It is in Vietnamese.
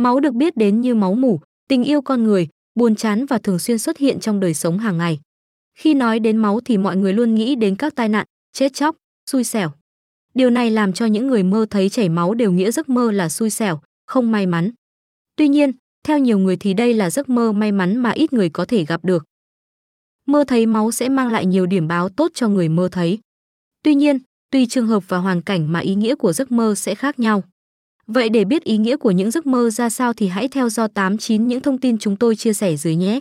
Máu được biết đến như máu mủ, tình yêu con người, buồn chán và thường xuyên xuất hiện trong đời sống hàng ngày. Khi nói đến máu thì mọi người luôn nghĩ đến các tai nạn, chết chóc, xui xẻo. Điều này làm cho những người mơ thấy chảy máu đều nghĩa giấc mơ là xui xẻo, không may mắn. Tuy nhiên, theo nhiều người thì đây là giấc mơ may mắn mà ít người có thể gặp được. Mơ thấy máu sẽ mang lại nhiều điểm báo tốt cho người mơ thấy. Tuy nhiên, tùy trường hợp và hoàn cảnh mà ý nghĩa của giấc mơ sẽ khác nhau. Vậy để biết ý nghĩa của những giấc mơ ra sao thì hãy theo do 89 những thông tin chúng tôi chia sẻ dưới nhé.